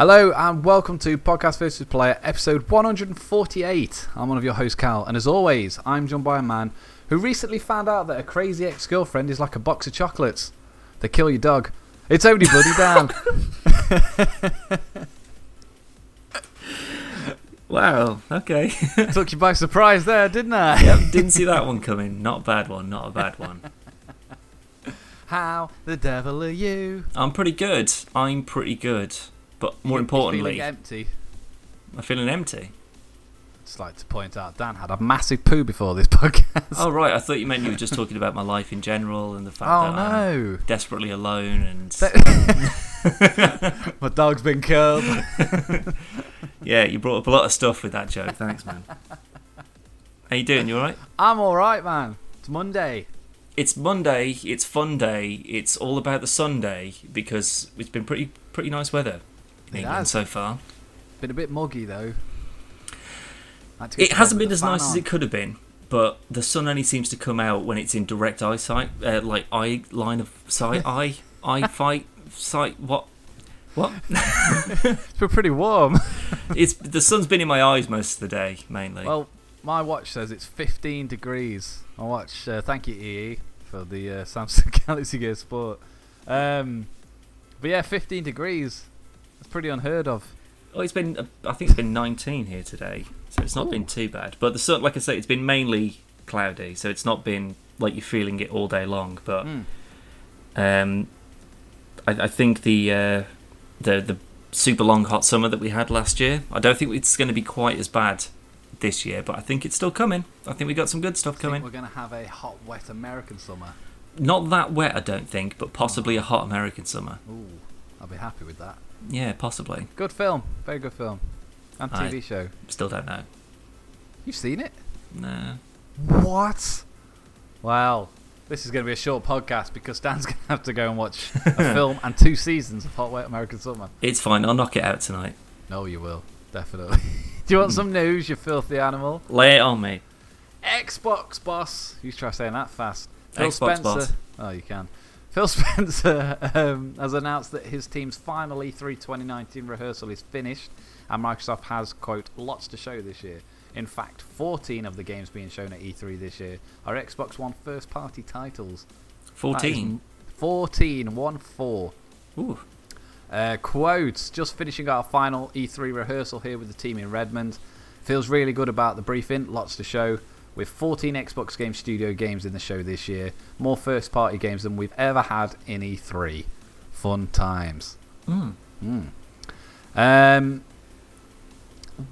Hello and welcome to Podcast vs. Player, episode 148. I'm one of your hosts, Cal, and as always, I'm joined by a man who recently found out that a crazy ex girlfriend is like a box of chocolates. They kill your dog. It's only bloody Dan. Wow, okay. Took you by surprise there, didn't I? yep, didn't see that one coming. Not a bad one, not a bad one. How the devil are you? I'm pretty good. I'm pretty good. But more You- importantly, you're feeling empty. I'm feeling empty. Just like to point out, Dan had a massive poo before this podcast. Oh, right, I thought you meant you were just talking about my life in general and the fact Oh, that I'm desperately alone and. My dog's been killed. yeah, you brought up a lot of stuff with that joke. Thanks, man. How you doing? You alright? I'm alright, man. It's Monday. It's Monday, it's fun day, it's all about the Sunday because it's been pretty pretty nice weather England so far. Been a bit muggy though. Had to get It hasn't been as nice as it could have been, but the sun only seems to come out when it's in direct eyesight, uh, like eye line of sight, eye, eye fight, sight. What? What? It's been pretty warm. It's the sun's been in my eyes most of the day, mainly. well, my watch says it's 15 degrees. My watch. Uh, thank you, EE, for the uh, Samsung Galaxy Gear Sport. Um, but yeah, 15 degrees. Pretty unheard of. oh, it's been. I think it's been 19 here today, so it's not Ooh. been too bad. But the sun, like I say, it's been mainly cloudy, so it's not been like you're feeling it all day long. But Mm. Um, I, I think the uh, the the super long hot summer that we had last year. I don't think it's going to be quite as bad this year, but I think it's still coming. I think we got some good stuff coming. we're gonna have a hot, wet American summer. Not that wet, I don't think, but possibly a hot American summer. Ooh, I'll be happy with that. Yeah, possibly. Good film. Very good film. And I- TV show. Still don't know. You've seen it? Nah. What? Well, this is going to be a short podcast because Dan's going to have to go and watch a film and two seasons of Hot Wet American Summer. It's fine. I'll knock it out tonight. No, you will. Definitely. Do you want hmm. some news, you filthy animal? Lay it on me. Xbox boss. You try saying that fast. Phil Xbox Spencer. boss. Oh, you can. Phil Spencer um, has announced that his team's final E3 2019 rehearsal is finished, and Microsoft has, quote, lots to show this year. In fact, 14 of the games being shown at E3 this year are Xbox One first party titles. That is 14. 14, 1 4. Ooh. Uh, quotes just finishing our final E3 rehearsal here with the team in Redmond. Feels really good about the briefing, lots to show. With 14 Xbox Game Studio games in the show this year, more first party games than we've ever had in E3. Fun times. Mm. Mm. Um,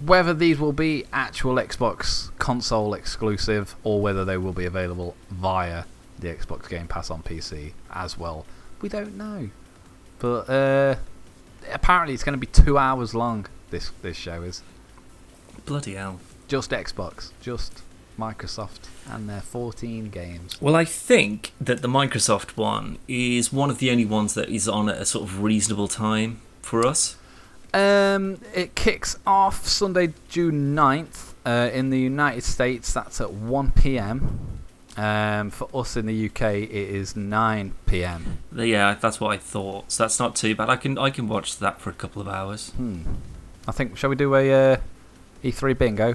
whether these will be actual Xbox console exclusive or whether they will be available via the Xbox Game Pass on PC as well, we don't know. But uh, apparently, it's going to be two hours long. This this show is Bloody hell. just Xbox, just Microsoft, and their 14 games. Well, I think that the Microsoft one is one of the only ones that is on at a sort of reasonable time for us. Um, it kicks off Sunday, June 9th. Uh, in the United States, that's at 1 p.m. Um, for us in the UK, it is 9 p.m. Yeah, that's what I thought. So that's not too bad. I can I can watch that for a couple of hours. Hmm. I think, shall we do a uh, E3 bingo?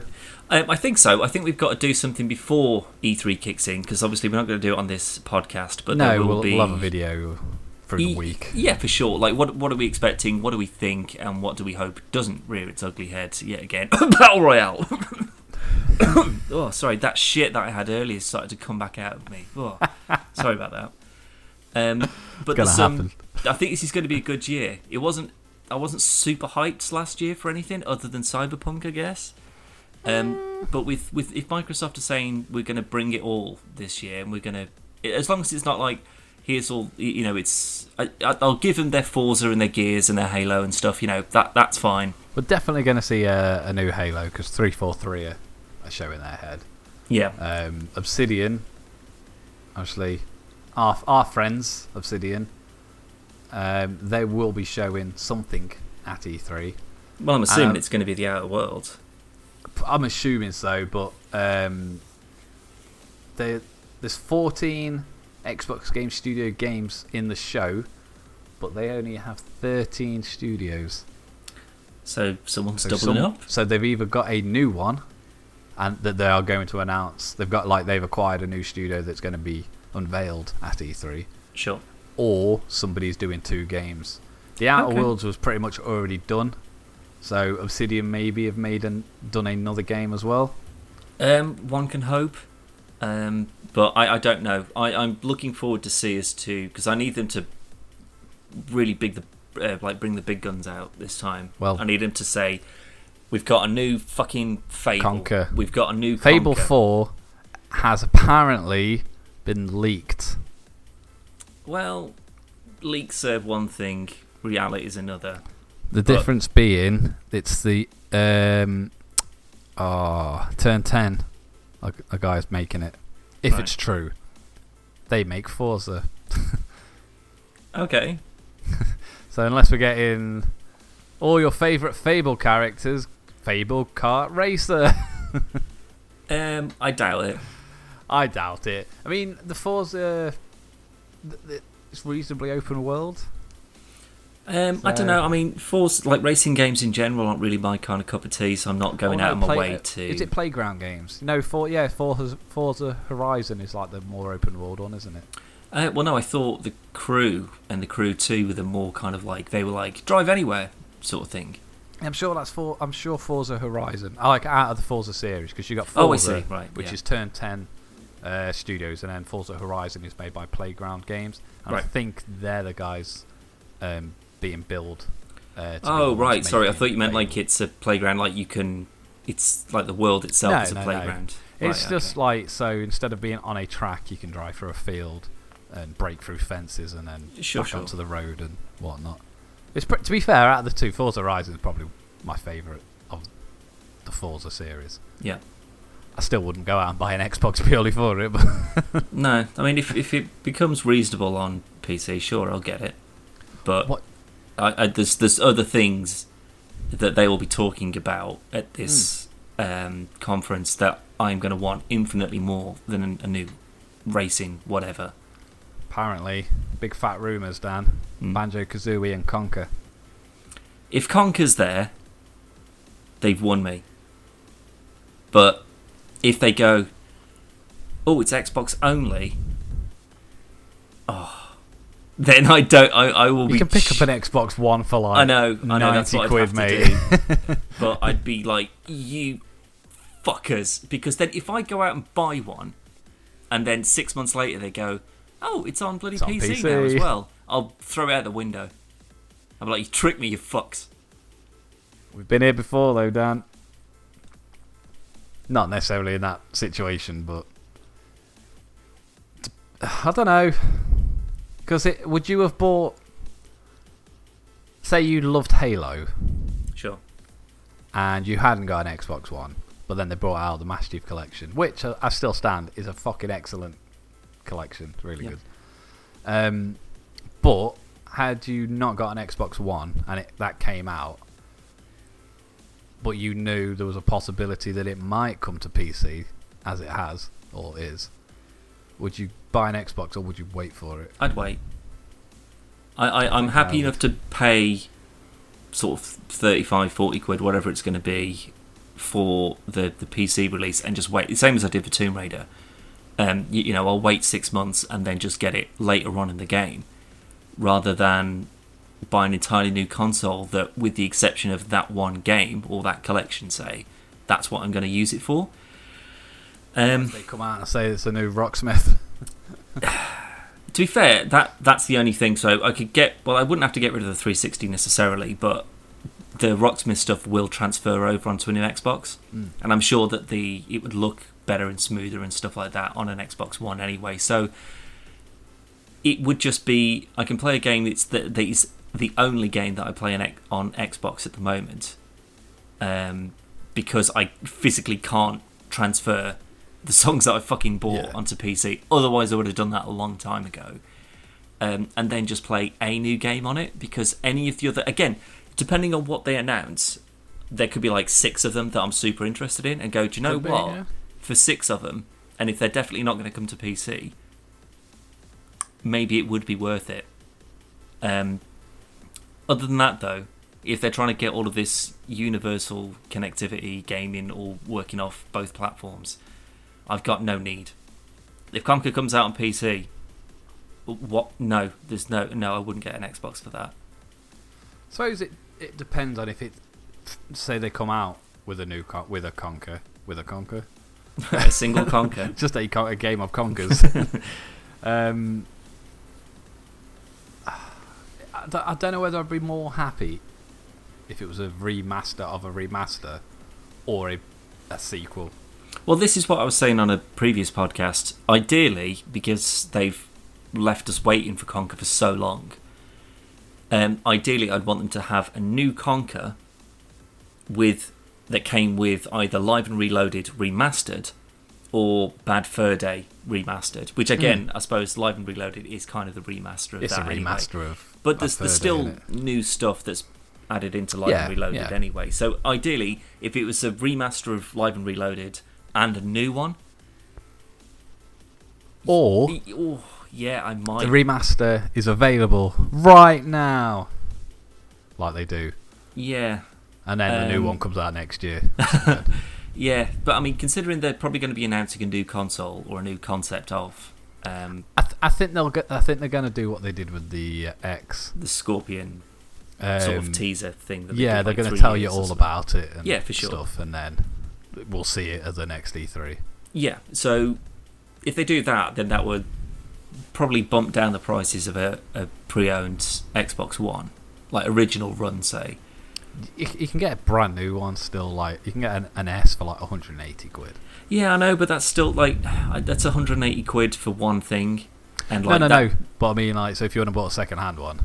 Um, I think so. I think we've got to do something before E3 kicks in because obviously we're not going to do it on this podcast. But no, will we'll, be we'll a video through the week. Yeah, for sure. Like, what what are we expecting? What do we think? And what do we hope doesn't rear its ugly head yet again? Battle Royale. oh, sorry. That shit that I had earlier started to come back out of me. Oh, sorry about that. Um, but some. happen. I think this is going to be a good year. It wasn't. I wasn't super hyped last year for anything other than Cyberpunk, I guess. Um, but with with if Microsoft are saying we're going to bring it all this year, and we're going to, as long as it's not like here's all you know, it's I, I- I'll give them their Forza and their Gears and their Halo and stuff. You know that that's fine. We're definitely going to see a, a new Halo because 343 are, are showing their head. Yeah, Um, Obsidian, obviously, our, our friends, Obsidian, um, they will be showing something at E3. well, I'm assuming Um, it's going to be the Outer World. I'm assuming so, but um, there, there's 14 Xbox Game Studio games in the show, but they only have 13 studios. So someone's So doubling some- up. So they've either got a new one, and that they are going to announce. They've got like they've acquired a new studio that's going to be unveiled at E3, Sure. Or somebody's doing two games. The Outer Okay. Worlds was pretty much already done, so Obsidian maybe have made and done another game as well. Um, one can hope, um, but I, I don't know. I, I'm looking forward to see as to because I need them to really big the uh, like bring the big guns out this time. Well- I need them to say we've got a new fucking Fable. Conker. We've got a new Fable Conker. Four has apparently been leaked. Well, leaks serve one thing, reality is another. The But- difference being, it's the um, oh, Turn Ten. A, a guy's making it. If Right. it's true, they make Forza. Okay. So unless we're getting all your favourite Fable characters, Fable Kart Racer. Um, I doubt it. I doubt it. I mean, the Forza, it's reasonably open world. Um, I don't know. I mean, Force like racing games in general aren't really my kind of cup of tea, so I'm not going Oh, out of my play- way to. Is it playground games? No, for yeah, Forza, Forza Horizon is like the more open world one, isn't it? Uh, well, no, I thought the crew and the crew two were the more kind of like they were like drive anywhere sort of thing. I'm sure that's for. I'm sure Forza Horizon. I like out of the Forza series because you got Forza, Oh, I see. Right, which yeah. is Turn Ten uh, Studios, and then Forza Horizon is made by Playground Games. And I think they're the guys um, being billed. Uh, to Oh, right. Sorry, I thought you meant like it's a playground. Like you can, it's like the world itself No, is a no, no. playground. It's Right, just okay. like so. Instead of being on a track, you can drive through a field and break through fences and then Sure, back sure. onto the road and whatnot. It's to be fair, out of the two, Forza Horizon is probably my favourite of the Forza series. yeah. I still wouldn't go out and buy an Xbox purely for it, but No, I mean if if it becomes reasonable on PC, sure, I'll get it. But What- I, I, there's there's other things that they will be talking about at this Hmm. um, conference that I'm going to want infinitely more than a, a new racing whatever. apparently, big fat rumours, Dan. Mm. Banjo Kazooie and Conker. If Conker's there, they've won me. But if they go, oh, it's Xbox only. Oh, then I don't. I, I will You be. can pick up an Xbox One for like I know, I know. That's 90 what I'd quid, have mate. to do. but I'd be like, you fuckers, because then if I go out and buy one, and then six months later they go, oh, it's on bloody It's on PC, now as PC. well. I'll throw it out the window. I'm like, you tricked me, you fucks. We've been here before, though, Dan. Not necessarily in that situation, but I don't know. Because it would you have bought? Say you loved Halo Sure. and you hadn't got an Xbox One, but then they brought out the Master Chief Collection, which uh, I still stand is a fucking excellent collection. It's really Yeah. good. Um, but had you not got an Xbox One and it, that came out, but you knew there was a possibility that it might come to PC, as it has or is, would you buy an Xbox or would you wait for it? I'd wait. I, I, I'm happy enough to pay sort of 35, 40 quid, whatever it's going to be, for the, the PC release and just wait. The same as I did for Tomb Raider. Um, you, you know, I'll wait six months and then just get it later on in the game, rather than buy an entirely new console that, with the exception of that one game or that collection, say, that's what I'm going to use it for. Um, They come out and say it's a new Rocksmith. to be fair, that that's the only thing. So I could get well, I wouldn't have to get rid of the 360 necessarily, but the Rocksmith stuff will transfer over onto a new Xbox, Mm. and I'm sure that the it would look better and smoother and stuff like that on an Xbox One anyway. So it would just be I can play a game that's that is the only game that I play on, on Xbox at the moment, um, because I physically can't transfer the songs that I fucking bought Yeah. onto PC. Otherwise, I would have done that a long time ago. Um, and then just play a new game on it because any of the other, again, depending on what they announce, there could be like six of them that I'm super interested in, and go, do you know Could be, what? yeah. For six of them, and if they're definitely not going to come to PC, maybe it would be worth it. Um, other than that, though, if they're trying to get all of this universal connectivity gaming all working off both platforms, I've got no need. If Conker comes out on PC, what? No, there's no no. I wouldn't get an Xbox for that. suppose it, it depends on if it. Say they come out with a new con- with a Conker with a Conker, a single Conker. just a, con- a game of conkers. um, I, don't, I don't know whether I'd be more happy if it was a remaster of a remaster or a, a sequel. Well, this is what I was saying on a previous podcast. Ideally, because they've left us waiting for Conker for so long, um, ideally I'd want them to have a new Conker with that came with either Live and Reloaded remastered or Bad Fur Day remastered. Which again, I suppose Live and Reloaded is kind of the remaster of Hmm. It's a that. anyway. remaster of. But there's, there's Fur Day, still new stuff that's added into Live Yeah, and Reloaded yeah. anyway. So ideally, if it was a remaster of Live and Reloaded and a new one, Or oh, yeah, I might. the remaster is available right now, like they do, yeah, and then the new Um, one comes out next year. yeah. But I mean, considering they're probably going to be announcing a new console or a new concept of um, I, th- I think they'll get. I think they're going to do what they did with the uh, X. the Scorpio Um, sort of teaser thing. That they yeah, they're like, going to tell you all about it. And Yeah, for sure. Stuff, and then we'll see it at the next E E3. Yeah, so if they do that, then that would probably bump down the prices of a, a pre-owned Xbox One, like original run, say. You, you can get a brand new one still. Like you can get an, an S for like 180 quid. Yeah, I know, but that's still like that's 180 quid for one thing, and No, like no, that- no. But I mean, like, so if you want to buy a second hand one,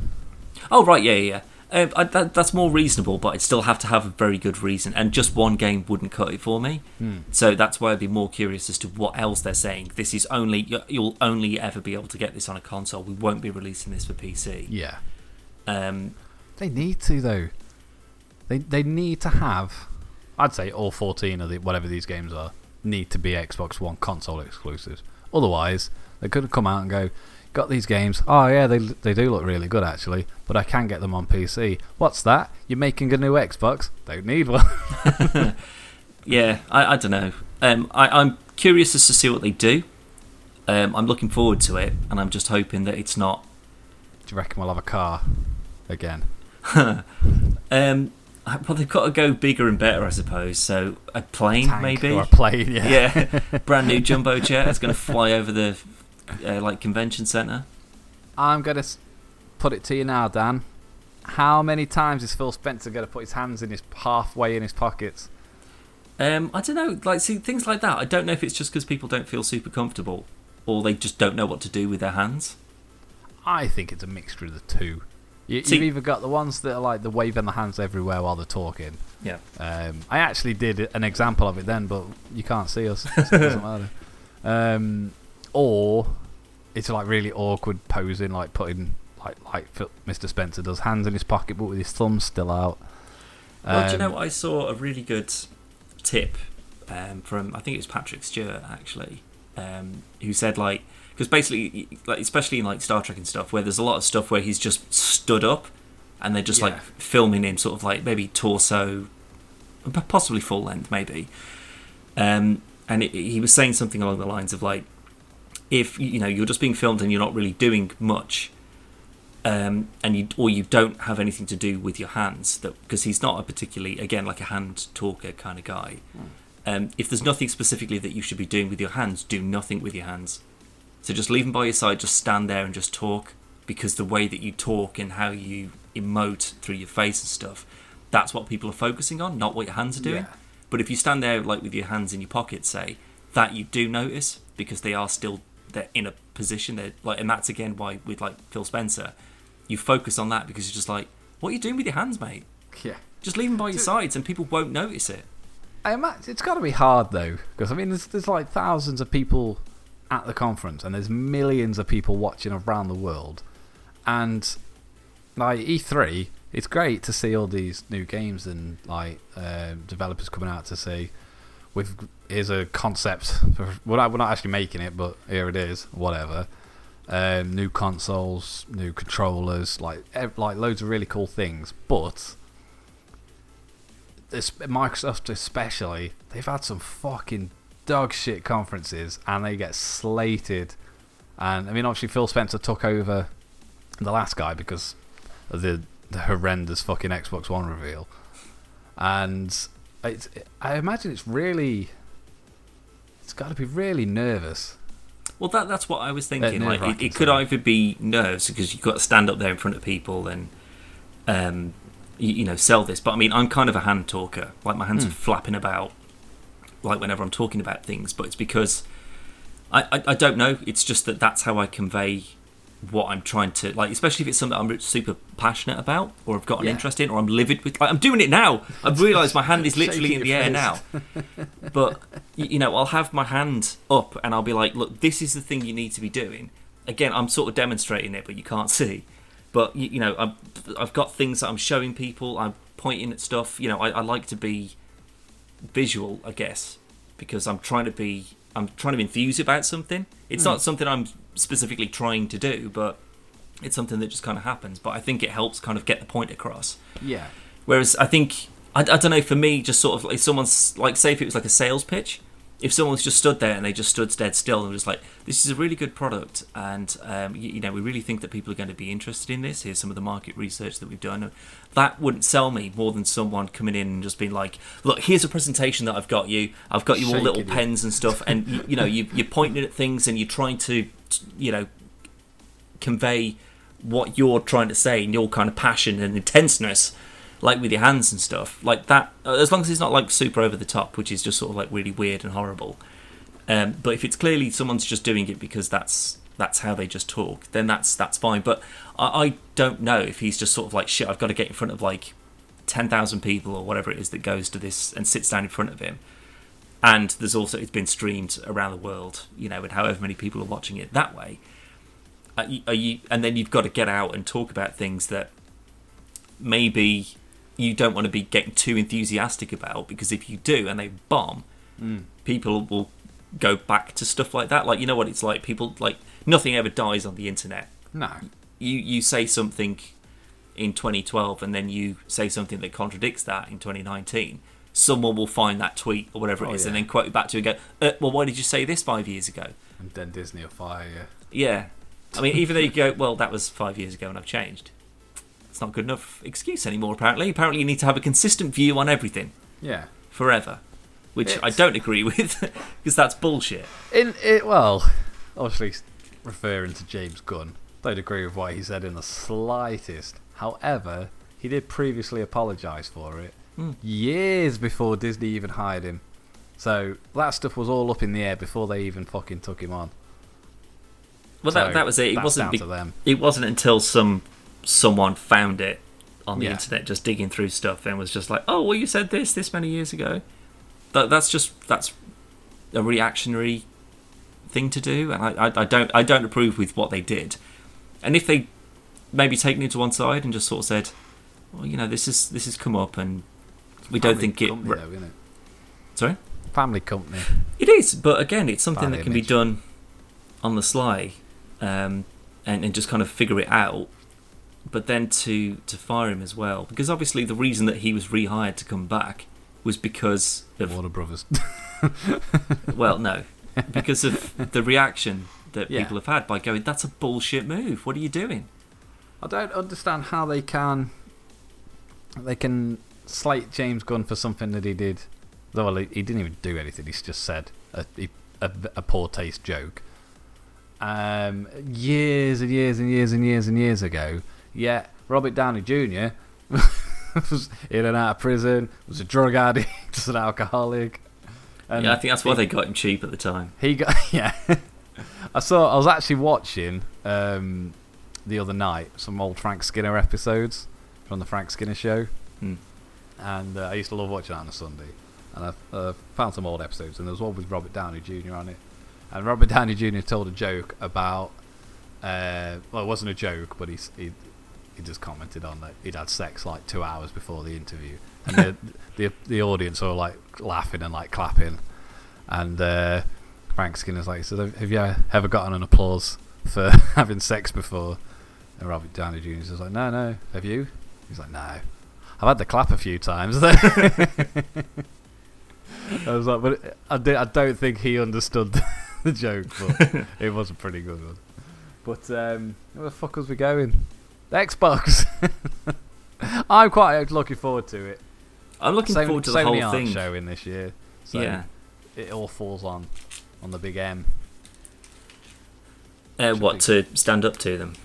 Oh right, yeah, yeah. yeah. Uh, I, that, that's more reasonable, but I'd still have to have a very good reason, and just one game wouldn't cut it for me. Hmm. So that's why I'd be more curious as to what else they're saying. This is only you- you'll only ever be able to get this on a console. We won't be releasing this for PC. yeah, Um, they need to though. They they need to have. I'd say all 14 of the whatever these games are need to be Xbox One console exclusives. Otherwise, they could have come out and go, "Got these games? Oh yeah, they they do look really good actually, but I can get them on PC. What's that? You're making a new Xbox? Don't need one." yeah, I, I don't know. Um, I, I'm curious as to see what they do. Um, I'm looking forward to it, and I'm just hoping that it's not. Do you reckon we'll have a car again? Um, well, they've got to go bigger and better, I suppose. So a plane, maybe. or a plane? Yeah. yeah, brand new jumbo jet. It's going to fly over the uh, like convention center. I'm gonna put it to you now, Dan. How many times is Phil Spencer gonna put his hands in his halfway in his pockets? Um, I don't know, like see things like that. I don't know if it's just because people don't feel super comfortable, or they just don't know what to do with their hands. I think it's a mixture of the two. You, See- you've either got the ones that are like the waving the hands everywhere while they're talking. Yeah. Um, I actually did an example of it then, but you can't see us, so it doesn't matter. Um, or it's like really awkward posing, like putting like like Mr. Spencer does, hands in his pocket but with his thumbs still out. Well, do you Um, know? I saw a really good tip um, from I think it was Patrick Stewart actually, um, who said like because basically, like especially in like Star Trek and stuff, where there's a lot of stuff where he's just stood up, and they're just like filming him sort of like maybe torso, possibly full length maybe, um, and it, he was saying something along the lines of like, if you know you're just being filmed and you're not really doing much, um, and you or you don't have anything to do with your hands that because he's not a particularly again like a hand talker kind of guy. Um, if there's nothing specifically that you should be doing with your hands, do nothing with your hands. So just leave them by your side. Just stand there and just talk because the way that you talk and how you emote through your face and stuff, that's what people are focusing on, not what your hands are doing. Yeah. But if you stand there like with your hands in your pockets, say that you do notice because they are still they're in a position. They're like, and that's again why with like Phil Spencer, you focus on that because you're just like, what are you doing with your hands, mate? yeah. Just leave them by your sides, and people won't notice it. I imagine it's got to be hard though, because I mean, there's there's like thousands of people at the conference, and there's millions of people watching around the world, and like E3, it's great to see all these new games and like um developers coming out to say, "With here's a concept. We're not we're not actually making it, but here it is. Whatever." Um, new consoles, new controllers, like like loads of really cool things, but this, Microsoft especially, they've had some fucking dog shit conferences and they get slated. And I mean, obviously, Phil Spencer took over the last guy because of the, the horrendous fucking Xbox One reveal. And it's, I imagine it's really. It's got to be really nervous. Well, that that's what I was thinking. Uh, like, it, it could either be nerves because you've got to stand up there in front of people and, um, you, you know, sell this. But I mean, I'm kind of a hand talker. Like my hands Hmm. are flapping about, like whenever I'm talking about things. But it's because I, I I don't know. It's just that that's how I convey what I'm trying to like, especially if it's something I'm super passionate about or I've got an Yeah. interest in or I'm livid with. Like, I'm doing it now. I've realised my hand is literally in the your air now but you know i'll have my hand up and i'll be like look this is the thing you need to be doing again i'm sort of demonstrating it but you can't see but you, you know I'm, i've got things that i'm showing people i'm pointing at stuff you know I, I like to be visual i guess because i'm trying to be i'm trying to enthuse about something. It's not hmm. something i'm specifically trying to do but it's something that just kind of happens. But i think it helps kind of get the point across. Yeah. Whereas I think I, I don't know for me, just sort of like someone's like say if it was like a sales pitch, if someone's just stood there and they just stood dead still and was like, "This is a really good product, and um, you, you know we really think that people are going to be interested in this. Here's some of the market research that we've done." That wouldn't sell me more than someone coming in and just being like, "Look, here's a presentation that I've got you. I've got you all little you. pens and stuff, and you, you know you, you're pointing at things and you're trying to, you know, convey what you're trying to say and your kind of passion and intenseness like with your hands and stuff like that uh, as long as it's not like super over the top which is just sort of like really weird and horrible um, but if it's clearly someone's just doing it because that's that's how they just talk then that's that's fine but I, I don't know if he's just sort of like shit I've got to get in front of like 10,000 people or whatever it is that goes to this and sits down in front of him and there's also it's been streamed around the world you know and however many people are watching it that way are you, are you and then you've got to get out and talk about things that maybe you don't want to be getting too enthusiastic about because if you do and they bomb people will go back to stuff like that like you know what it's like people like nothing ever dies on the internet No. you you say something in 2012 and then you say something that contradicts that in 2019 someone will find that tweet or whatever it Oh, is and then quote it back to you and go uh, well why did you say this five years ago And then Disney will fire you. yeah. I mean, even though you go, well, that was five years ago and I've changed. It's not good enough excuse anymore, apparently. Apparently, you need to have a consistent view on everything Yeah. forever, which I don't agree with because that's bullshit. In it, well, obviously referring to James Gunn, don't agree with what he said in the slightest. However, he did previously apologise for it Hmm. years before Disney even hired him. So that stuff was all up in the air before they even fucking took him on. Well, So that, that was it. It wasn't. Be- to them. it wasn't until some someone found it on the Yeah. internet, just digging through stuff, and was just like, "Oh, well, you said this this many years ago." That, that's just that's a reactionary thing to do, and I, I, I don't I don't approve with what they did. And if they maybe taken it to one side and just sort of said, "Well, you know, this is this has come up, and we don't think it." company, though, isn't it? Sorry. Family company. It is, but again, it's something Bad that can be done on the sly, um, and, and just kind of figure it out. But then to to fire him as well, because obviously the reason that he was rehired to come back was because of Warner Brothers. well, no, because of the reaction that Yeah. people have had by going, "That's a bullshit move. What are you doing?" I don't understand how they can they can slate James Gunn for something that he did. Well, he, he didn't even do anything. He's just said a, a, a poor taste joke. Um, years and years and years and years and years ago. Yet Robert Downey Jr. was in and out of prison. Was a drug addict. Was an alcoholic. And yeah, I think that's why he- they got him cheap at the time. he got yeah. I saw. I was actually watching um, the other night some old Frank Skinner episodes from the Frank Skinner show, Hmm. and uh, I used to love watching that on a Sunday. And I uh, found some old episodes, and there was one with Robert Downey Jr. on it. And Robert Downey Jr. told a joke about. Uh, well, it wasn't a joke, but he's, he he just commented on that he'd had sex like two hours before the interview, and the, the the audience were like laughing and like clapping, and uh, Frank Skinner's like, "So have you ever gotten an applause for having sex before?" And Robert Downey Jr. is like, "No, no. Have you?" He's like, "No." I've had the clap a few times. I was like, but I, did, I don't think he understood the joke, but it was a pretty good one. But um, where the fuck was we going? The Xbox. I'm quite looking forward to it. I'm looking Sony, forward to the Sony whole thing. showing this year. So yeah. it all falls on on the big M. Uh, what be- to stand up to them?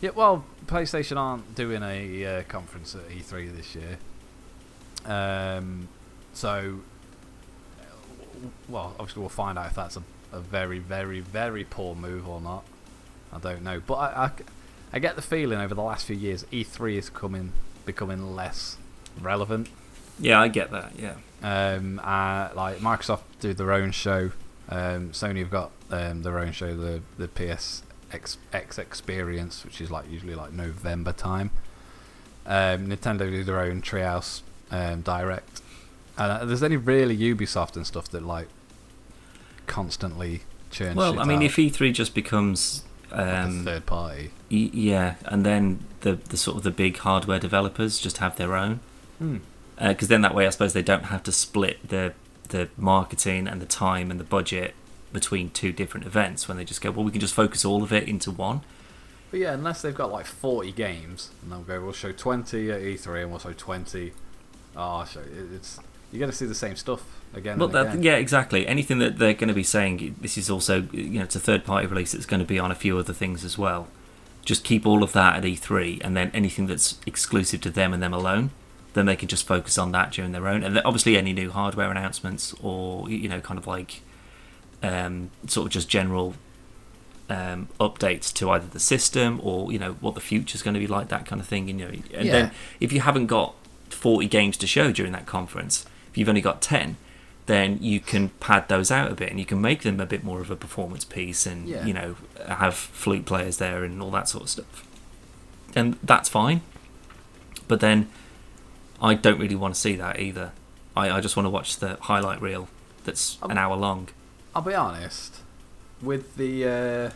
Yeah, well, PlayStation aren't doing a uh, conference at E3 this year. Um, so, uh, well, obviously we'll find out if that's a, a very, very, very poor move or not. I don't know, but I, I, I get the feeling over the last few years E3 is coming, becoming less relevant. Yeah, I get that. Yeah. Um, uh, like Microsoft do their own show. Um, Sony have got um, their own show, the the PS X, X Experience, which is like usually like November time. Um, Nintendo do their own Treehouse um, Direct. And uh, there's only really Ubisoft and stuff that like constantly churn. Well, I mean, out, if E3 just becomes like a um, third party. y- yeah, and then the the sort of the big hardware developers just have their own, Hmm. because then that way I suppose they don't have to split the the marketing and the time and the budget between two different events when they just go well we can just focus all of it into one But yeah, unless they've got like 40 games, and they'll go, we'll show 20 at E3 and we'll show 20. Oh, show, it's you're going to see the same stuff again. well and that, again. yeah exactly anything that they're going to be saying this is also you know it's a third party release it's going to be on a few other things as well just keep all of that at E3 and then anything that's exclusive to them and them alone then they can just focus on that during their own and then obviously any new hardware announcements or you know kind of like um, sort of just general um, updates to either the system or you know what the future is going to be like that kind of thing you know and Yeah. then if you haven't got 40 games to show during that conference if you've only got 10 then you can pad those out a bit and you can make them a bit more of a performance piece and Yeah. you know have flute players there and all that sort of stuff and that's fine but then i don't really want to see that either i, I just want to watch the highlight reel that's Um, an hour long I'll be honest. With the, uh,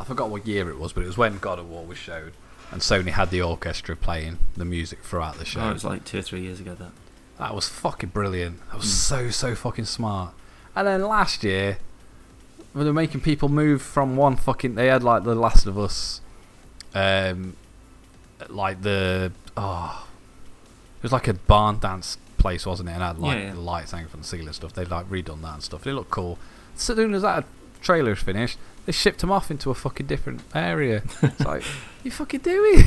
I forgot what year it was, but it was when God of War was showed, and Sony had the orchestra playing the music throughout the show. oh, it was like two or three years ago that That was fucking brilliant. That was Mm. so so fucking smart. And then last year, when they were making people move from one fucking, they had like the Last of Us, um, like the oh, it was like a barn dance place, wasn't it? And had like Yeah, yeah. the lights hanging from the ceiling and stuff. They'd like redone that and stuff. It looked cool. As soon as that trailer was finished, they shipped them off into a fucking different area. it's like, you fucking doing?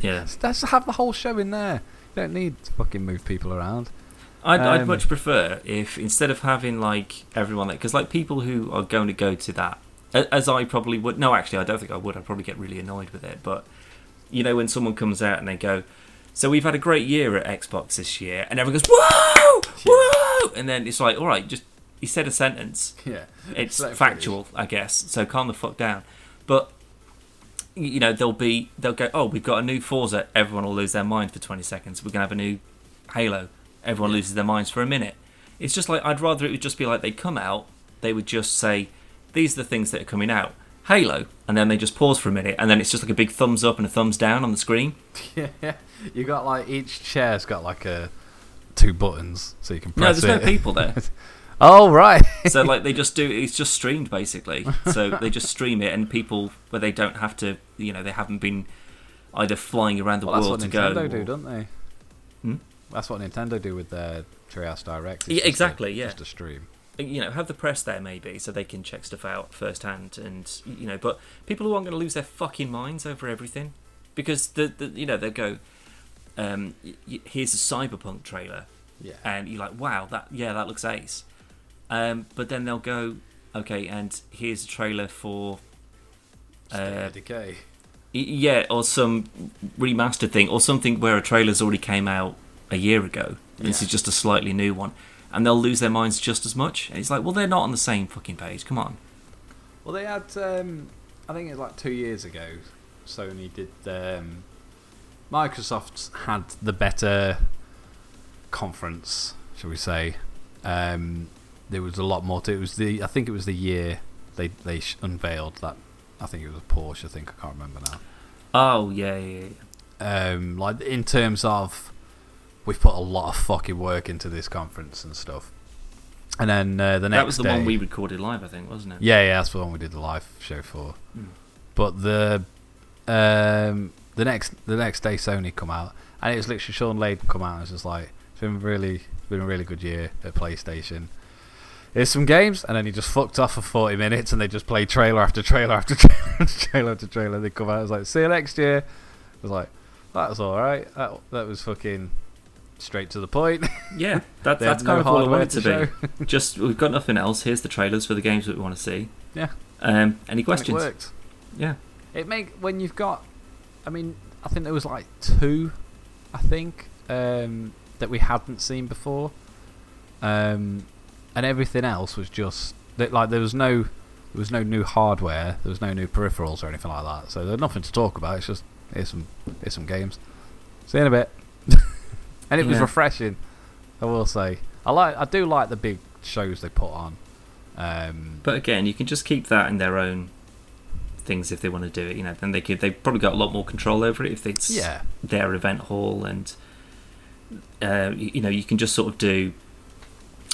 yeah Let's have the whole show in there. You don't need to fucking move people around. I'd, I'd Um, much prefer if instead of having like everyone that because like people who are going to go to that as I probably would no actually I don't think I would I'd probably get really annoyed with it but you know when someone comes out and they go so we've had a great year at Xbox this year and everyone goes whoa! Whoa! And then it's like all right just he said a sentence. Yeah. it's factual I guess so calm the fuck down. But you know they'll be they'll go oh we've got a new Forza. Everyone will lose their mind for 20 seconds. We're gonna have a new Halo. Everyone Yeah. loses their minds for a minute. It's just like I'd rather it would just be like they come out they would just say these are the things that are coming out. Halo and then they just pause for a minute and then it's just like a big thumbs up and a thumbs down on the screen. Yeah, you got like each chair's got like a two buttons, so you can press it. no there's it. no people there oh right. so like they just do it's just streamed basically so they just stream it and people where they don't have to you know they haven't been either flying around the well, that's world what to go Nintendo do, don't they? Hmm? That's what Nintendo do with their Treehouse Direct. Yeah, just a- exactly, yeah. Just a stream. you know have the press there maybe so they can check stuff out firsthand and you know but people who aren't going to lose their fucking minds over everything because the, the you know they go um here's a cyberpunk trailer Yeah. and you're like wow that yeah that looks ace um but then they'll go okay and here's a trailer for uh, Decay. Yeah, or some remastered thing, or something where a trailer's already came out a year ago. And This is just a slightly new one, and they'll lose their minds just as much. And it's like, well, they're not on the same fucking page. Come on. Well, they had. Um, I think it was like two years ago. Sony did. Um, Microsoft had the better conference, shall we say? Um, there was a lot more to it. Was the I think it was the year they they unveiled that. I think it was a Porsche. I think I can't remember now. Oh yeah, yeah, yeah. Um, like in terms of, we've put a lot of fucking work into this conference and stuff. And then uh, the next that was the day, one we recorded live, I think, wasn't it? Yeah, yeah, that's the one we did the live show for. Mm. But the um, the next the next day, Sony come out, and it was literally Shawn Layden come out and was just like, "It's been really been a really good year at PlayStation." Here's some games, and then he just fucked off for 40 minutes, and they just played trailer after trailer after trailer after trailer after trailer. They come out, I was like, "See you next year." I was like, "That was all right. That that was fucking straight to the point." Yeah, that, that's no kind of all I hardware want it to, to be. Just we've got nothing else. Here's the trailers for the games that we want to see. Yeah. Um, any questions? It. Yeah. It make when you've got, I mean, I think there was like two, I think, um, that we hadn't seen before, um, and everything else was just that like there was no, there was no new hardware, there was no new peripherals or anything like that. So there's nothing to talk about. It's just here's some here's some games. See you in a bit. and it was refreshing. I will say, I like I do like the big shows they put on. Um, But again, you can just keep that in their own things if they want to do it. You know, then they could. They've probably got a lot more control over it if it's yeah, their event hall, and uh, you, you know, you can just sort of do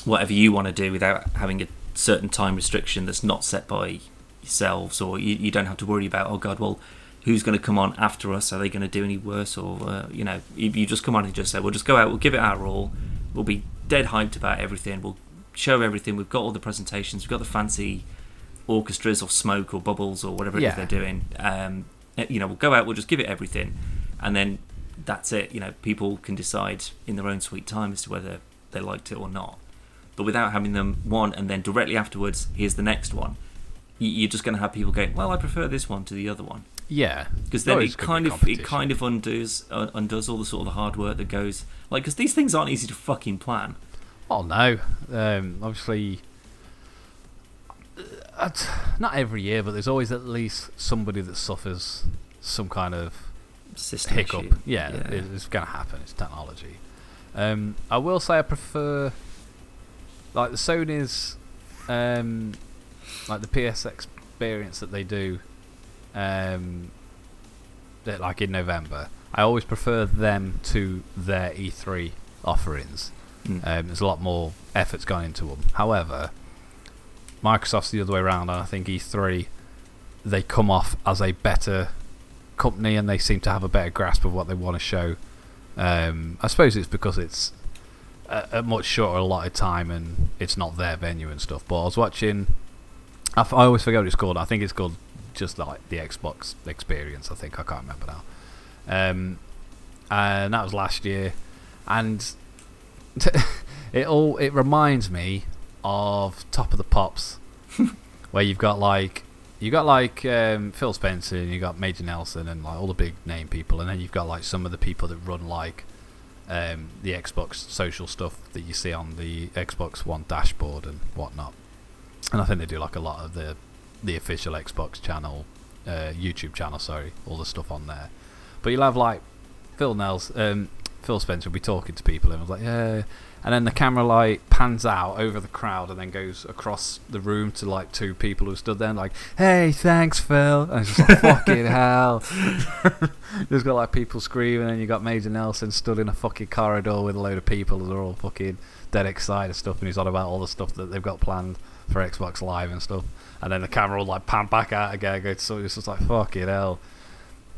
whatever you want to do without having a certain time restriction that's not set by yourselves, or you, you don't have to worry about. Oh God, well. Who's going to come on after us? Are they going to do any worse, or uh, you know, you, you just come on and just say, "We'll just go out. We'll give it our all. We'll be dead hyped about everything. We'll show everything. We've got all the presentations. We've got the fancy orchestras or smoke or bubbles or whatever it is Yeah. they're doing. Um, eh, you know, we'll go out. We'll just give it everything, and then that's it. You know, people can decide in their own sweet time as to whether they liked it or not. But without having them one and then directly afterwards, here's the next one. you- You're just going to have people going, well, I prefer this one to the other one yeah. because then it kind of it kind of undoes uh, undoes all the sort of the hard work that goes like because these things aren't easy to fucking plan. Oh no! Um, obviously, uh, not every year, but there's always at least somebody that suffers some kind of System hiccup. issue. Yeah, it- it's going to happen. It's technology. Um, I will say I prefer like the Sony's, um, like the PS experience that they do, um, that, like in November. I always prefer them to their E3 offerings. Mm. Um, there's a lot more effort's gone into them. However, Microsoft's the other way around, and I think E3 they come off as a better company, and they seem to have a better grasp of what they want to show. Um, I suppose it's because it's a, a much shorter allotted time, and it's not their venue and stuff. But I was watching. I, f- I always forget what it's called. I think it's called just like the Xbox Experience. I think I can't remember now. Um, and that was last year, and it all it reminds me of Top of the Pops, where you've got like you got like um, Phil Spencer and you got Major Nelson and like all the big name people, and then you've got like some of the people that run like um, the Xbox social stuff that you see on the Xbox One dashboard and whatnot. And I think they do like a lot of the the official Xbox channel, uh, YouTube channel, sorry, all the stuff on there. But you'll have like Phil Nels, um, Phil Spencer will be talking to people, and I was like, yeah. And then the camera like pans out over the crowd and then goes across the room to like two people who stood there, and like, hey, thanks, Phil. And it's just like, fucking hell. There's got like people screaming, and you got Major Nelson stood in a fucking corridor with a load of people that are all fucking dead excited and stuff, and he's on about all the stuff that they've got planned for Xbox Live and stuff. And then the camera will like pan back out again, go to so it's just like fucking hell.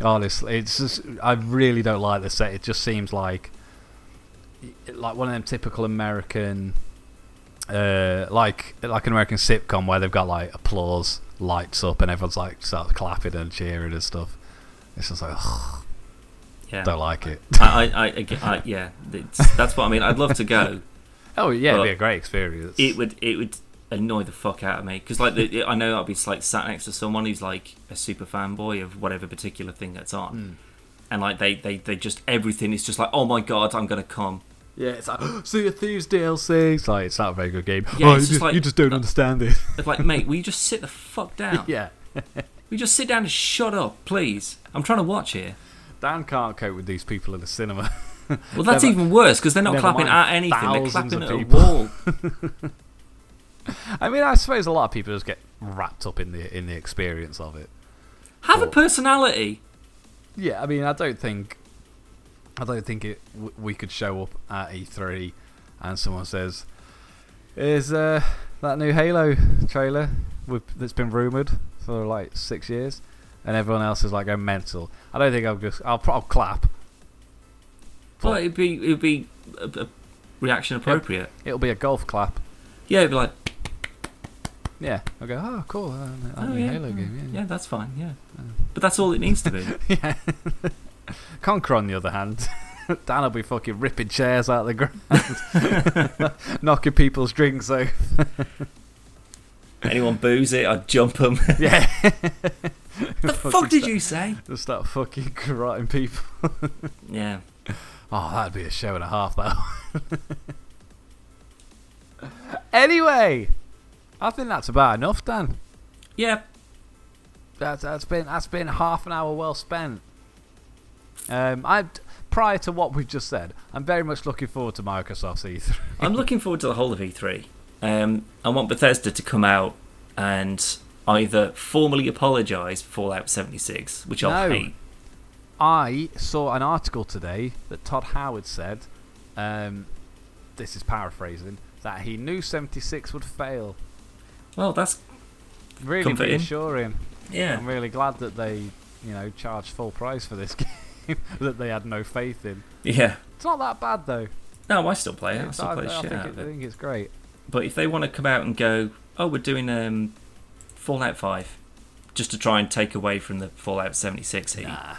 Honestly, it's just I really don't like the set. It just seems like like one of them typical American, uh, like like an American sitcom where they've got like applause lights up and everyone's like starts clapping and cheering and stuff. It's just like ugh, Yeah, don't like it. I, I, I, I yeah, it's, that's what I mean. I'd love to go. Oh yeah, it'd be a great experience. It would it would annoy the fuck out of me because like the, I know I'll be like sat next to someone who's like a super fanboy of whatever particular thing that's on, Mm. and like they, they they just everything is just like oh my god I'm gonna come. Yeah, it's like Sea of Thieves DLC. It's like it's not a very good game. Yeah, oh, it's you, just like- you just don't uh, understand it. It's like mate, will you just sit the fuck down? yeah, We just sit down and shut up, please. I'm trying to watch here. Dan can't cope with these people in the cinema. Well, that's Never- even worse because they're not clapping at anything; they're clapping at a wall. I mean, I suppose a lot of people just get wrapped up in the in the experience of it. Have a personality. Yeah, I mean, I don't think I don't think it. w- We could show up at E3, and someone says, "Is uh, that new Halo trailer with, that's been rumored for like six years?" And everyone else is like going mental. I don't think I'll just. I'll, I'll clap. Well, it'd be it'd be a, a reaction appropriate. it'll be a golf clap. Yeah, it'd be like, Yeah, I'll go. Oh, cool. Uh, oh yeah, Halo oh, game. yeah, that's fine. Yeah, Uh. but that's all it needs to be. Yeah. Conker, on the other hand, Dan will be fucking ripping chairs out of the ground, knocking people's drinks over. Anyone booze it, I'd jump them. Yeah. the fuck did you say? Just start fucking karotting people. Yeah. Oh, that'd be a show and a half, though. anyway, I think that's about enough, Dan. Yeah. That's that's been that's been half an hour well spent. Um, I prior to what we've just said, I'm very much looking forward to Microsoft's E E3. I'm looking forward to the whole of E3. Um, I want Bethesda to come out and either formally apologise for Fallout 76, which I'll hate. I saw an article today that Todd Howard said, um, this is paraphrasing, that he knew 76 would fail. Well, that's Really Comforting. reassuring. yeah. I'm really glad that they, you know, charged full price for this game that they had no faith in. Yeah. It's not that bad though. No, I still play it. I still I, play I shit think out it, of I think it's great. But if they want to come out and go, oh, we're doing um, Fallout 5, just to try and take away from the Fallout 76 heat. Nah.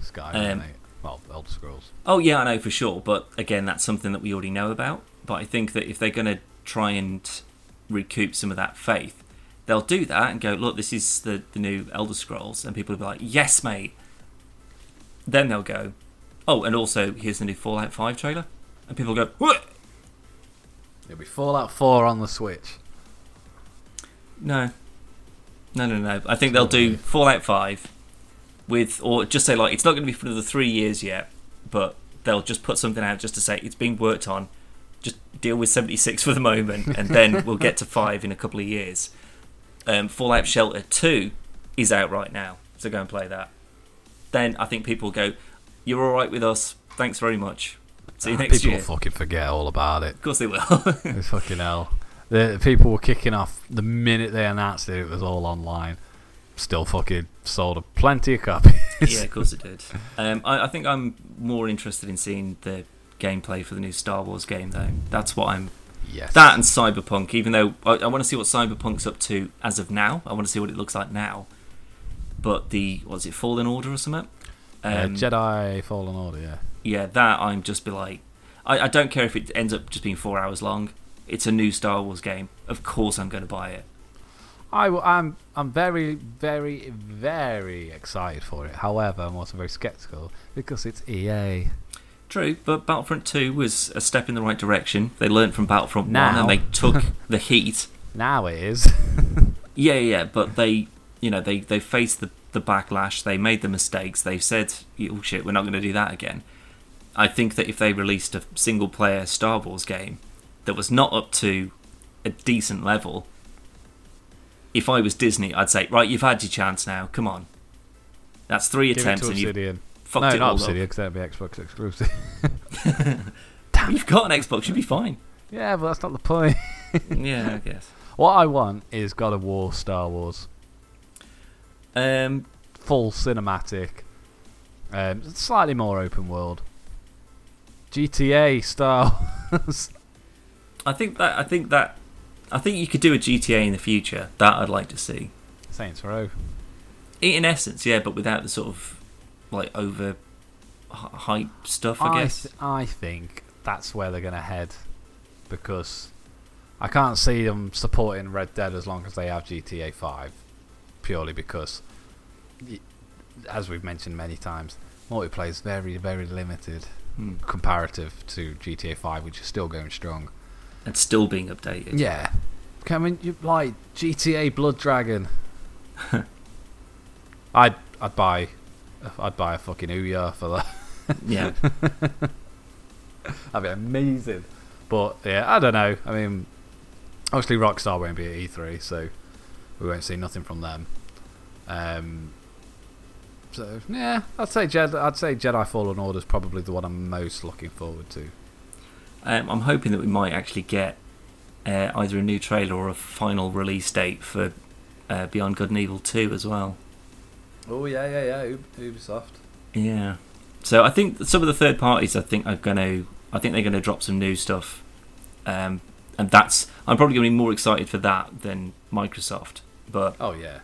Sky, Um, mate. Well, Elder Scrolls. Oh yeah, I know for sure. But again, that's something that we already know about. But I think that if they're going to try and recoup some of that faith, they'll do that and go, look, this is the, the new Elder Scrolls, and people will be like, yes, mate. Then they'll go, oh, and also here's the new Fallout 5 trailer, and people go, what? It'll be Fallout 4 on the Switch. No, no, no, no. I think they'll do Fallout 5 with, or just say like, it's not going to be for another three years yet, but they'll just put something out just to say it's being worked on. Just deal with 76 for the moment, and then we'll get to 5 in a couple of years. Um, Fallout Shelter 2 is out right now, so go and play that. Then I think people will go, You're alright with us, thanks very much. See you Ah, next people year. will fucking forget all about it. Of course they will. It's fucking hell. The people were kicking off the minute they announced it. It was all online. Still fucking sold a plenty of copies. yeah, of course it did. Um, I, I think I'm more interested in seeing the gameplay for the new Star Wars game, though. That's what I'm. yes. That and Cyberpunk. Even though I, I want to see what Cyberpunk's up to as of now. I want to see what it looks like now. But the was it Fallen Order or something? Uh, Um, Jedi Fallen Order. Yeah. yeah, that I'm just be like, I, I don't care if it ends up just being four hours long. It's a new Star Wars game. Of course, I'm going to buy it. I, I'm I'm very very very excited for it. However, I'm also very skeptical because it's EA. True, but Battlefront 2 was a step in the right direction. They learned from Battlefront 1 and they took the heat Now it is. Yeah, yeah, but they, you know, they they faced the the backlash. They made the mistakes. They've said, "Oh shit, we're not going to do that again." I think that if they released a single player Star Wars game that was not up to a decent level, if I was Disney, I'd say, "Right, you've had your chance now. Come on." That's three Give attempts and Obsidian. Fucked No, it not all Obsidian because that'd be Xbox exclusive. Damn, You've got an Xbox, you'd be fine. yeah, but that's not the point. yeah, I guess. What I want is God of War, Star Wars, Um, full cinematic, um, slightly more open world. GTA Star Wars. I think that I think that I think you could do a GTA in the future. That I'd like to see. Saints Row. In essence, yeah, but without the sort of like over hype stuff, I, guess. th- I think that's where they're going to head because I can't see them supporting Red Dead as long as they have GTA 5 purely because as we've mentioned many times multiplayer is very very limited Hmm. comparative to GTA 5 which is still going strong And still being updated. yeah I mean you like GTA Blood Dragon I'd I'd buy I'd buy a fucking Ouya for that Yeah. That'd be amazing. But yeah, I don't know. I mean, obviously Rockstar won't be at E3, so we won't see nothing from them. Um, So yeah, I'd say Jedi. I'd say Jedi Fallen Order is probably the one I'm most looking forward to. Um, I'm hoping that we might actually get uh, either a new trailer or a final release date for uh, Beyond Good and Evil 2 as well. Oh yeah, yeah, yeah. Ub- Ubisoft. Yeah. So I think some of the third parties, I think are going to, I think they're going to drop some new stuff, um, and that's I'm probably going to be more excited for that than Microsoft. But Oh yeah.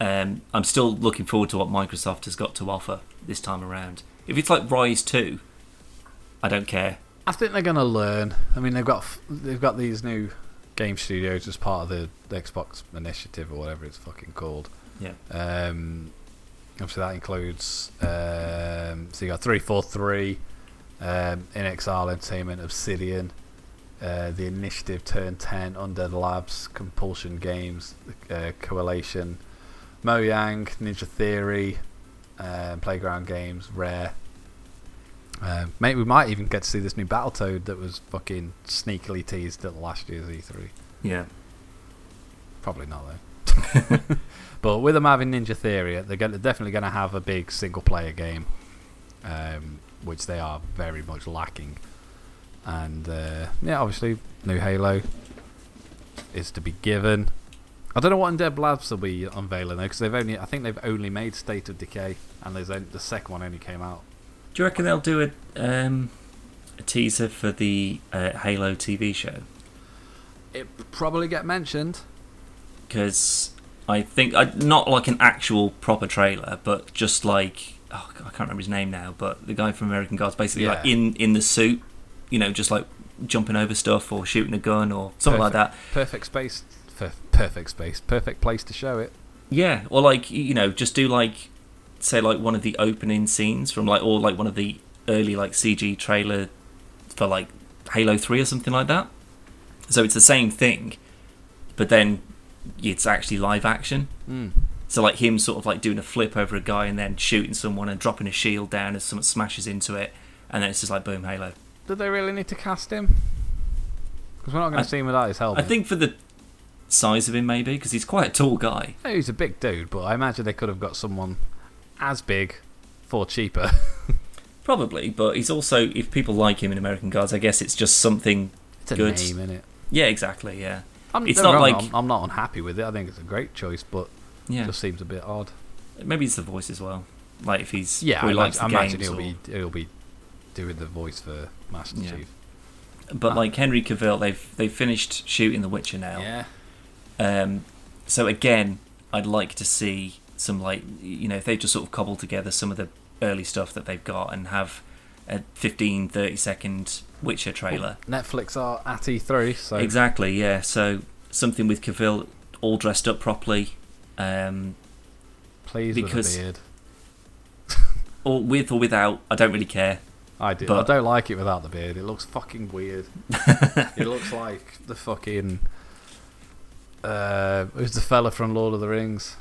um, I'm still looking forward to what Microsoft has got to offer this time around. If it's like Ryse 2, I don't care. I think they're gonna learn. I mean, they've got they've got these new game studios as part of the, the Xbox initiative or whatever it's fucking called. Yeah. Um, obviously that includes um, so you got three four three, um, inXile Entertainment, Obsidian, uh, the Initiative, Turn Ten, Undead Labs, Compulsion Games, uh, Coalition, Mojang, Ninja Theory, um, Playground Games, Rare. Um, mate, we might even get to see this new Battletoad that was fucking sneakily teased at last year's E3. Yeah. Probably not though. but with them having Ninja Theory, they're, gonna, definitely going to have a big single player game, um, which they are very much lacking. And uh, yeah, obviously, new Halo is to be given. I don't know what Undead Labs will be unveiling though, because they've only I think they've only made State of Decay, and there's only, the second one only came out. Do you reckon they'll do a um, a teaser for the uh, Halo TV show? It probably get mentioned. Because I think I, not like an actual proper trailer, but just like oh, I can't remember his name now, but the guy from American Gods, basically like in in the suit, you know, just like jumping over stuff or shooting a gun or something like that. Perfect space, for perfect space, perfect place to show it. Yeah, or like you know, just do like say like one of the opening scenes from like or like one of the early like CG trailer for like Halo Three or something like that. So it's the same thing, but then it's actually live action. Mm. So like him sort of like doing a flip over a guy and then shooting someone and dropping a shield down as someone smashes into it, and then it's just like boom, Halo. Did they really need to cast him? Because we're not going to see him without his helmet. I think for the size of him maybe because he's quite a tall guy. Yeah, he's a big dude, but I imagine they could have got someone as big for cheaper. Probably, but he's also if people like him in American Gods, I guess it's just something. it's a Good. name, innit? Yeah, exactly. Yeah, I'm, It's not get me wrong, like- I'm, I'm not unhappy with it. I think it's a great choice, but yeah. it just seems a bit odd. Maybe it's the voice as well. Like if he's Yeah, I, likes imagine, I the imagine he'll or- be he'll be doing the voice for Master Yeah. Chief. But Ah. like Henry Cavill, they've they've finished shooting The Witcher now. Yeah, Um, so again, I'd like to see some like you know if they just sort of cobble together some of the early stuff that they've got and have a 15 30 second Witcher trailer. Netflix are at E3, so Exactly, yeah. So something with Cavill all dressed up properly, um, please because- with a beard. or with or without. I don't really care. I do. but- I don't like it without the beard. It looks fucking weird. it looks like the fucking. Uh, who's the fella from Lord of the Rings?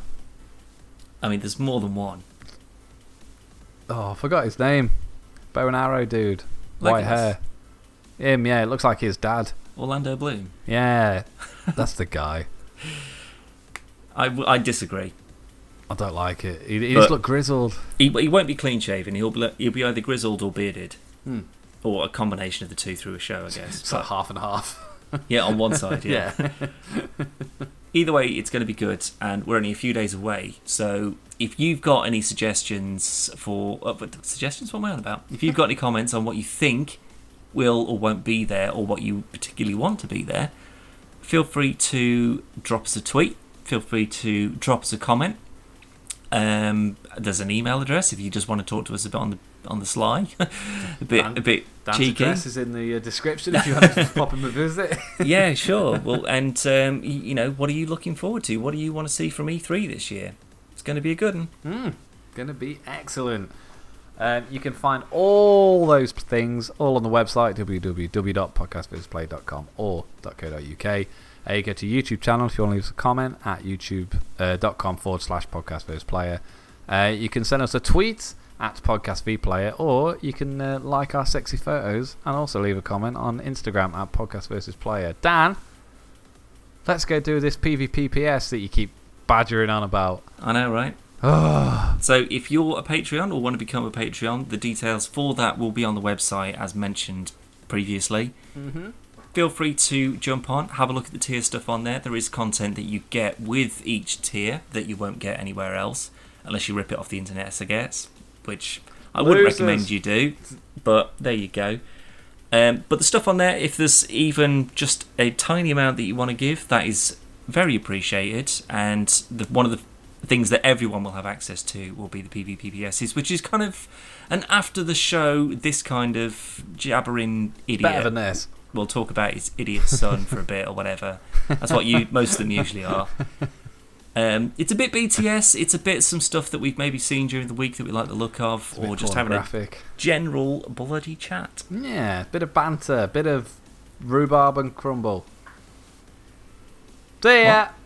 I mean, there's more than one. Oh, I forgot his name. Bow and arrow dude. White hair. Him, yeah, it looks like his dad. Orlando Bloom. Yeah, that's the guy. I, I disagree. I don't like it. He, he just look grizzled. He, he won't be clean shaven. He'll be, he'll be either grizzled or bearded, Hmm. or a combination of the two through a show, I guess. It's like half and half. yeah, on one side, yeah. Yeah. Either way, it's going to be good, and we're only a few days away. So if you've got any suggestions for uh, suggestions, what am I on about? If you've got any comments on what you think will or won't be there, or what you particularly want to be there, feel free to drop us a tweet. Feel free to drop us a comment. Um, there's an email address if you just want to talk to us a bit on the on the sly, a bit Dan- a bit Dan's cheeky. address is in the uh, description if you want to pop him a visit. yeah, sure. Well, and um, y- you know, what are you looking forward to? What do you want to see from E3 this year? It's going to be a good one. Hmm, gonna be excellent. Um, you can find all those things all on the website www.podcastvisplay.com or .co.uk. Uh, you go to YouTube channel if you want to leave us a comment at youtube.com forward slash podcast player. Uh, you can send us a tweet at podcast vplayer or you can uh, like our sexy photos and also leave a comment on Instagram at podcast versus player. Dan, let's go do this PvPPS that you keep badgering on about. I know, right? Ah, So if you're a Patreon or want to become a Patreon, the details for that will be on the website as mentioned previously. mm-hmm. Feel free to jump on, have a look at the tier stuff on there. There is content that you get with each tier that you won't get anywhere else, unless you rip it off the internet, I guess, which I wouldn't Losers. recommend you do. But there you go. Um, but the stuff on there, if there's even just a tiny amount that you want to give, that is very appreciated. And the, one of the things that everyone will have access to will be the PvPPSs, which is kind of an after the show, this kind of jabbering idiot Better than this. We'll talk about his idiot son for a bit or whatever. That's what you most of them usually are. Um, it's a bit BTS. It's a bit some stuff that we've maybe seen during the week that we like the look of, or just having a general bloody chat. Yeah, a bit of banter, a bit of rhubarb and crumble. See ya.